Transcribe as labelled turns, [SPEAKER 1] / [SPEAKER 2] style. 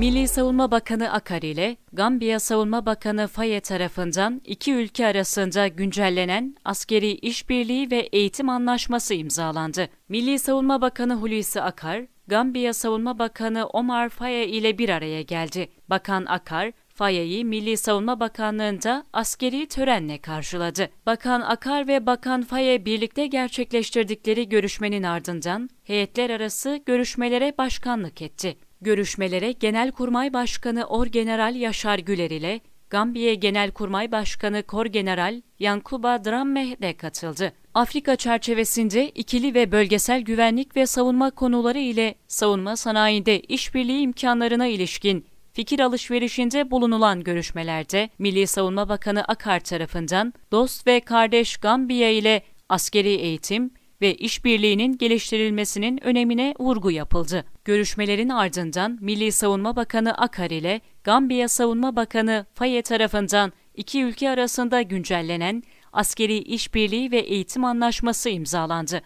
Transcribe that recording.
[SPEAKER 1] Milli Savunma Bakanı Akar ile Gambiya Savunma Bakanı Faye tarafından iki ülke arasında güncellenen askeri işbirliği ve eğitim anlaşması imzalandı. Milli Savunma Bakanı Hulusi Akar, Gambiya Savunma Bakanı Omar Faye ile bir araya geldi. Bakan Akar, Faye'yi Milli Savunma Bakanlığı'nda askeri törenle karşıladı. Bakan Akar ve Bakan Faye birlikte gerçekleştirdikleri görüşmenin ardından heyetler arası görüşmelere başkanlık etti. Görüşmelere Genelkurmay Başkanı Orgeneral Yaşar Güler ile Gambiya Genelkurmay Başkanı Korgeneral Yankuba Drammeh de katıldı. Afrika çerçevesinde ikili ve bölgesel güvenlik ve savunma konuları ile savunma sanayinde işbirliği imkanlarına ilişkin fikir alışverişinde bulunulan görüşmelerde Milli Savunma Bakanı Akar tarafından dost ve kardeş Gambiya ile askeri eğitim, ve işbirliğinin geliştirilmesinin önemine vurgu yapıldı. Görüşmelerin ardından Milli Savunma Bakanı Akar ile Gambiya Savunma Bakanı Faye tarafından iki ülke arasında güncellenen askeri işbirliği ve eğitim anlaşması imzalandı.